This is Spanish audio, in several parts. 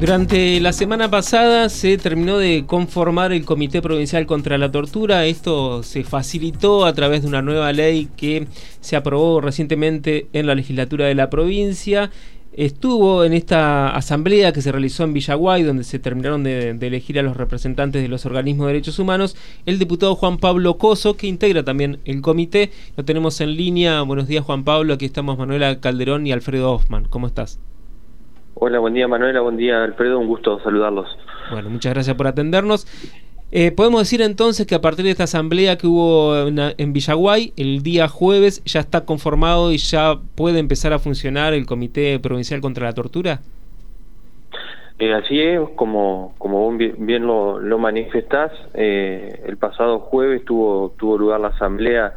Durante la semana pasada se terminó de conformar el Comité Provincial contra la Tortura. Esto se facilitó a través de una nueva ley que se aprobó recientemente en la legislatura de la provincia. Estuvo en esta asamblea que se realizó en Villaguay, donde se terminaron de, elegir a los representantes de los organismos de derechos humanos, el diputado Juan Pablo Coso, que integra también el comité. Lo tenemos en línea. Buenos días, Juan Pablo. Aquí estamos Manuela Calderón y Alfredo Hoffman. ¿Cómo estás? Hola, buen día Manuela, buen día Alfredo, un gusto saludarlos. Bueno, muchas gracias por atendernos. Eh, podemos decir entonces que a partir de esta asamblea que hubo en, Villaguay, el día jueves ya está conformado y ya puede empezar a funcionar el Comité Provincial contra la Tortura. Eh, así es, como, como bien, lo, lo manifestás, eh, el pasado jueves tuvo, tuvo lugar la asamblea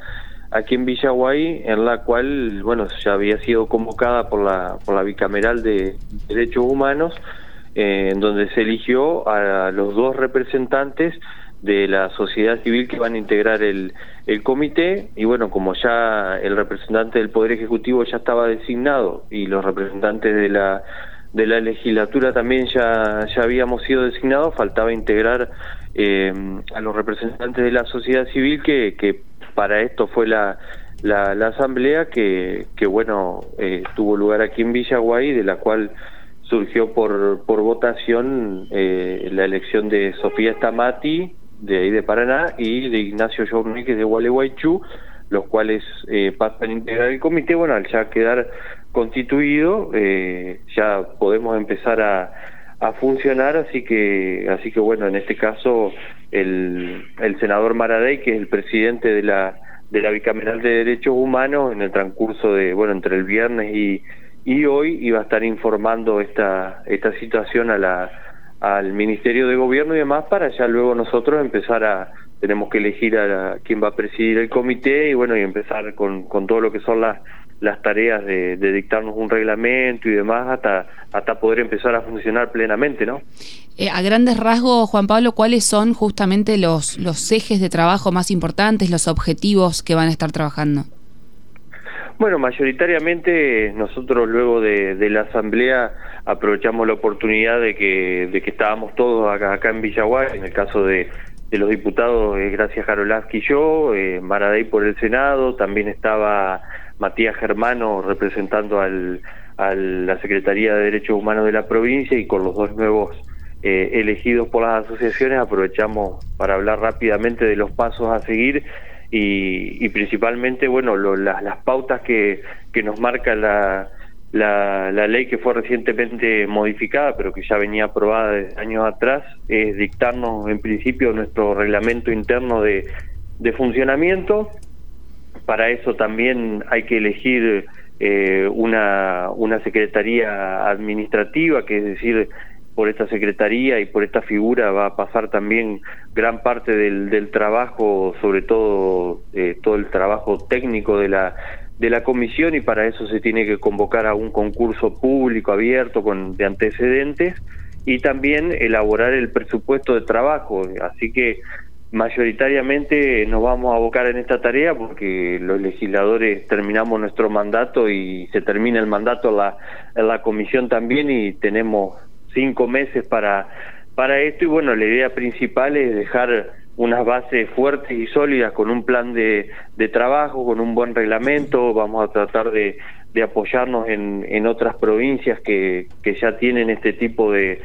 aquí en Villaguay, en la cual, bueno, ya había sido convocada por la, por la bicameral de derechos humanos, eh, en donde se eligió a los dos representantes de la sociedad civil que van a integrar el, el comité. Y bueno, como ya el representante del Poder Ejecutivo ya estaba designado y los representantes de la de la legislatura también ya, ya habíamos sido designados, faltaba integrar eh, a los representantes de la sociedad civil que, que para esto fue la, la, asamblea que, que bueno, eh, tuvo lugar aquí en Villaguay, de la cual surgió por, por votación eh, la elección de Sofía Stamati, de ahí de Paraná, y de Ignacio Jornique de Gualeguaychú, los cuales eh, pasan a integrar el comité. Bueno, al ya quedar constituido, eh, ya podemos empezar a, a funcionar, así que, así que bueno, en este caso el, el senador Maradei, que es el presidente de la, de la Bicameral de Derechos Humanos, en el transcurso de, bueno, entre el viernes y, y hoy iba a estar informando esta, esta situación a la, al Ministerio de Gobierno y demás para ya luego nosotros empezar a, tenemos que elegir a, quién va a presidir el comité y bueno, y empezar con, con todo lo que son las las tareas de, dictarnos un reglamento y demás hasta, hasta poder empezar a funcionar plenamente, ¿no? Eh, a grandes rasgos, Juan Pablo, ¿cuáles son justamente los, los ejes de trabajo más importantes, los objetivos que van a estar trabajando? Bueno, mayoritariamente nosotros luego de, la asamblea aprovechamos la oportunidad de que, de que estábamos todos acá, acá en Villaguay, en el caso de, de los diputados, eh, gracias Jarolaski y yo, eh, Maradei por el Senado, también estaba Matías Germano representando al, a la Secretaría de Derechos Humanos de la provincia y con los dos nuevos eh, elegidos por las asociaciones aprovechamos para hablar rápidamente de los pasos a seguir y, principalmente bueno las pautas que, que nos marca la, la, la, ley que fue recientemente modificada pero que ya venía aprobada años atrás es dictarnos en principio nuestro reglamento interno de, de funcionamiento para eso también hay que elegir eh, una, una secretaría administrativa, que es decir, por esta secretaría y por esta figura va a pasar también gran parte del, del trabajo, sobre todo eh, todo el trabajo técnico de la de la comisión y para eso se tiene que convocar a un concurso público abierto con de antecedentes y también elaborar el presupuesto de trabajo, así que mayoritariamente nos vamos a abocar en esta tarea porque los legisladores terminamos nuestro mandato y se termina el mandato en la, en la comisión también y tenemos cinco meses para, para esto. Y bueno, la idea principal es dejar unas bases fuertes y sólidas con un plan de, de trabajo, con un buen reglamento, vamos a tratar de, de apoyarnos en, en otras provincias que, que ya tienen este tipo de,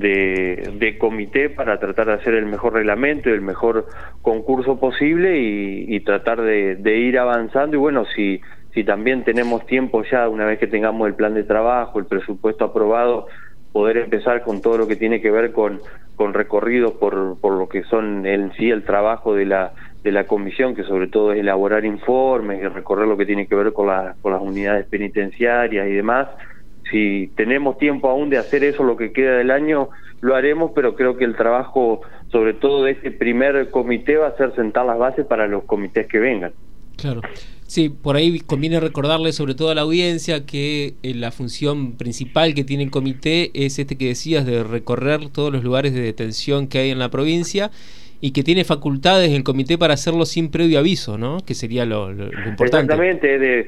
de, comité para tratar de hacer el mejor reglamento y el mejor concurso posible y, tratar de, ir avanzando. Y bueno, si, si también tenemos tiempo ya, una vez que tengamos el plan de trabajo, el presupuesto aprobado, poder empezar con todo lo que tiene que ver con, con recorridos por, por lo que son en sí el trabajo de la, de la comisión, que sobre todo es elaborar informes y recorrer lo que tiene que ver con, con las unidades penitenciarias y demás, si tenemos tiempo aún de hacer eso lo que queda del año, lo haremos, pero creo que el trabajo, sobre todo de este primer comité, va a ser sentar las bases para los comités que vengan. Claro. Sí, por ahí conviene recordarle sobre todo a la audiencia que eh, la función principal que tiene el comité es este que decías de recorrer todos los lugares de detención que hay en la provincia y que tiene facultades el comité para hacerlo sin previo aviso, ¿no? Que sería lo, importante. Exactamente, de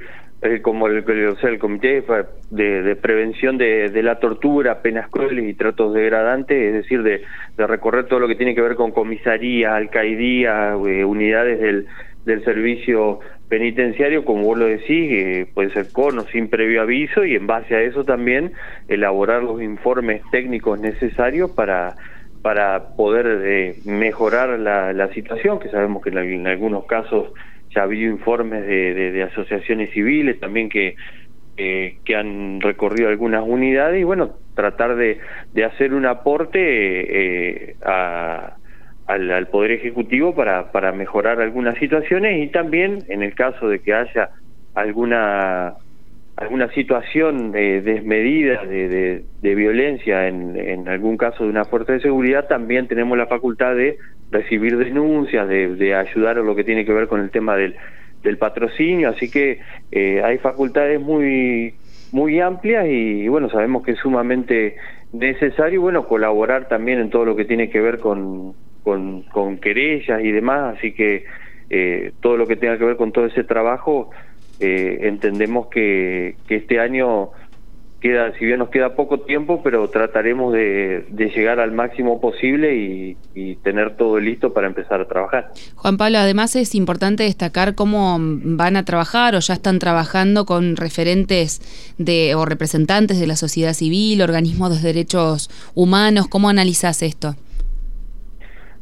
como el, o sea, el Comité de, Prevención de, la Tortura, Penas Crueles y Tratos Degradantes, es decir, de, recorrer todo lo que tiene que ver con comisaría, alcaidía, eh, unidades del, del servicio penitenciario, como vos lo decís, puede ser con o sin previo aviso, y en base a eso también elaborar los informes técnicos necesarios para para poder eh, mejorar la, situación, que sabemos que en, algunos casos ya ha habido informes de, de, asociaciones civiles también que, eh, que han recorrido algunas unidades y bueno, tratar de, de hacer un aporte eh, a, al, al, Poder Ejecutivo para, para mejorar algunas situaciones y también en el caso de que haya alguna alguna situación desmedida de, de, violencia en, en, algún caso de una fuerza de seguridad, también tenemos la facultad de recibir denuncias, de, de ayudar a lo que tiene que ver con el tema del, del patrocinio, así que eh, hay facultades muy muy amplias y, bueno, sabemos que es sumamente necesario bueno colaborar también en todo lo que tiene que ver con, con, con querellas y demás, así que eh, todo lo que tenga que ver con todo ese trabajo eh, entendemos que, que, este año queda, si bien nos queda poco tiempo, pero trataremos de, llegar al máximo posible y, tener todo listo para empezar a trabajar. Juan Pablo, además es importante destacar cómo van a trabajar o ya están trabajando con referentes de o representantes de la sociedad civil, organismos de derechos humanos. ¿Cómo analizas esto?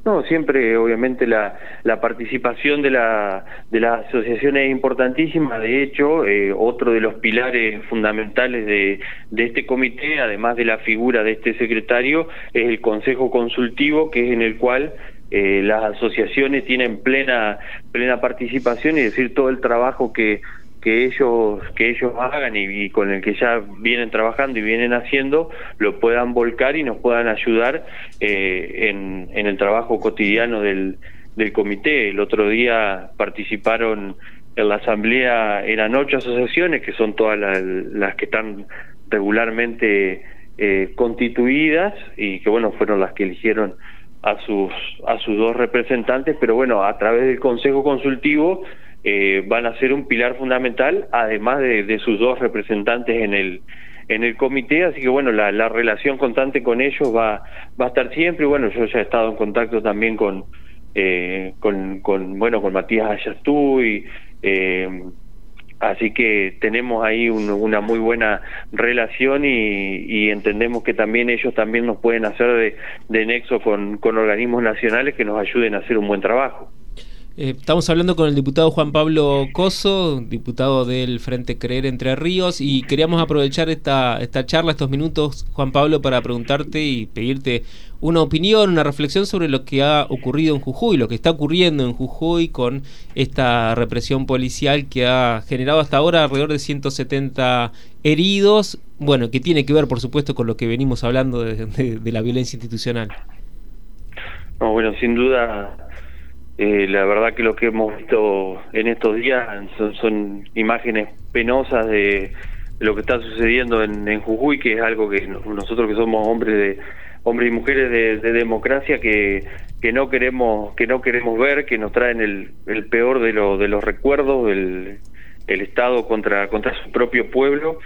No, siempre obviamente la, la participación de la, de la asociación es importantísima. De hecho, eh, otro de los pilares fundamentales de, de este comité, además de la figura de este secretario, es el Consejo Consultivo, que es en el cual eh, las asociaciones tienen plena plena participación y decir todo el trabajo que que ellos que ellos hagan y, con el que ya vienen trabajando y vienen haciendo lo puedan volcar y nos puedan ayudar eh, en, en el trabajo cotidiano del, del comité. El otro día participaron en la asamblea eran ocho asociaciones que son todas las, que están regularmente eh, constituidas y que bueno fueron las que eligieron a sus a sus dos representantes pero bueno a través del consejo consultivo eh, van a ser un pilar fundamental, además de, sus dos representantes en el en el comité, así que bueno, la, la relación constante con ellos va, va a estar siempre, y bueno, yo ya he estado en contacto también con, eh, con, con, bueno, con Matías Ayastuy, eh, así que tenemos ahí una muy buena relación y, y, entendemos que también ellos también nos pueden hacer de, de nexo con, con organismos nacionales que nos ayuden a hacer un buen trabajo. Eh, estamos hablando con el diputado Juan Pablo Coso, diputado del Frente Creer Entre Ríos, y queríamos aprovechar esta, esta charla, estos minutos, Juan Pablo, para preguntarte y pedirte una opinión, una reflexión sobre lo que ha ocurrido en Jujuy, lo que está ocurriendo en Jujuy con esta represión policial que ha generado hasta ahora alrededor de 170 heridos, bueno, que tiene que ver, por supuesto, con lo que venimos hablando de, de la violencia institucional. No, bueno, sin duda eh, la verdad que lo que hemos visto en estos días son, imágenes penosas de, lo que está sucediendo en, Jujuy, que es algo que nosotros que somos hombres de hombres y mujeres de, democracia que, que no queremos que no queremos ver, que nos traen el, el peor de, lo, de los recuerdos, el, el Estado contra contra su propio pueblo.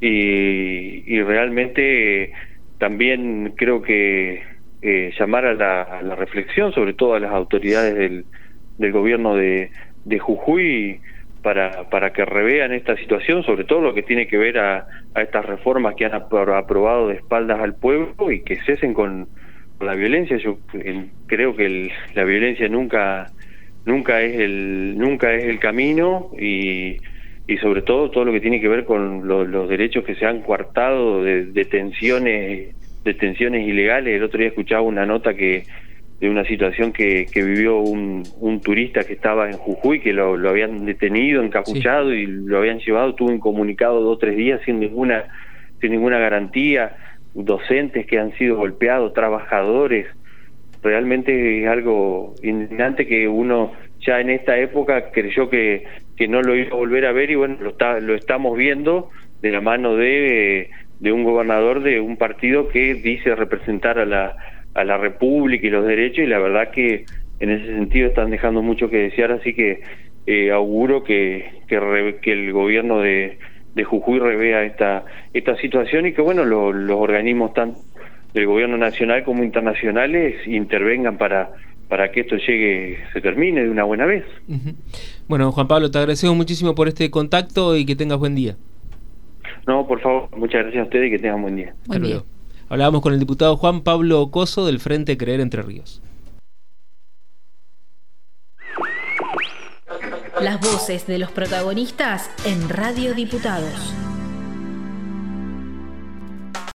Y, y realmente también creo que eh, llamar a la, reflexión, sobre todo a las autoridades del, gobierno de, de Jujuy, para, que revean esta situación, sobre todo lo que tiene que ver a, estas reformas que han aprobado de espaldas al pueblo y que cesen con, la violencia. Yo creo que la violencia nunca nunca es el nunca es el camino y, y sobre todo todo lo que tiene que ver con los derechos que se han coartado de detenciones detenciones ilegales. El otro día escuchaba una nota que de una situación que, que vivió un, un, turista que estaba en Jujuy, que lo, lo habían detenido, encapuchado y lo habían llevado, tuvo un comunicado dos o tres días sin ninguna, sin ninguna garantía, docentes que han sido golpeados, trabajadores, realmente es algo indignante que uno ya en esta época creyó que, que no lo iba a volver a ver y bueno, lo, está, lo estamos viendo de la mano de de un gobernador de un partido que dice representar a la, a la República y los derechos y la verdad que en ese sentido están dejando mucho que desear, así que eh, auguro que, que, que, el gobierno de, de Jujuy revea esta, esta situación y que bueno los organismos tanto del gobierno nacional como internacionales intervengan para para que esto llegue, se termine de una buena vez. Bueno, Juan Pablo, te agradecemos muchísimo por este contacto y que tengas buen día. No, por favor, muchas gracias a ustedes y que tengan buen día. Buen día. Hablábamos con el diputado Juan Pablo Ocoso del Frente Creer Entre Ríos. Las voces de los protagonistas en Radio Diputados.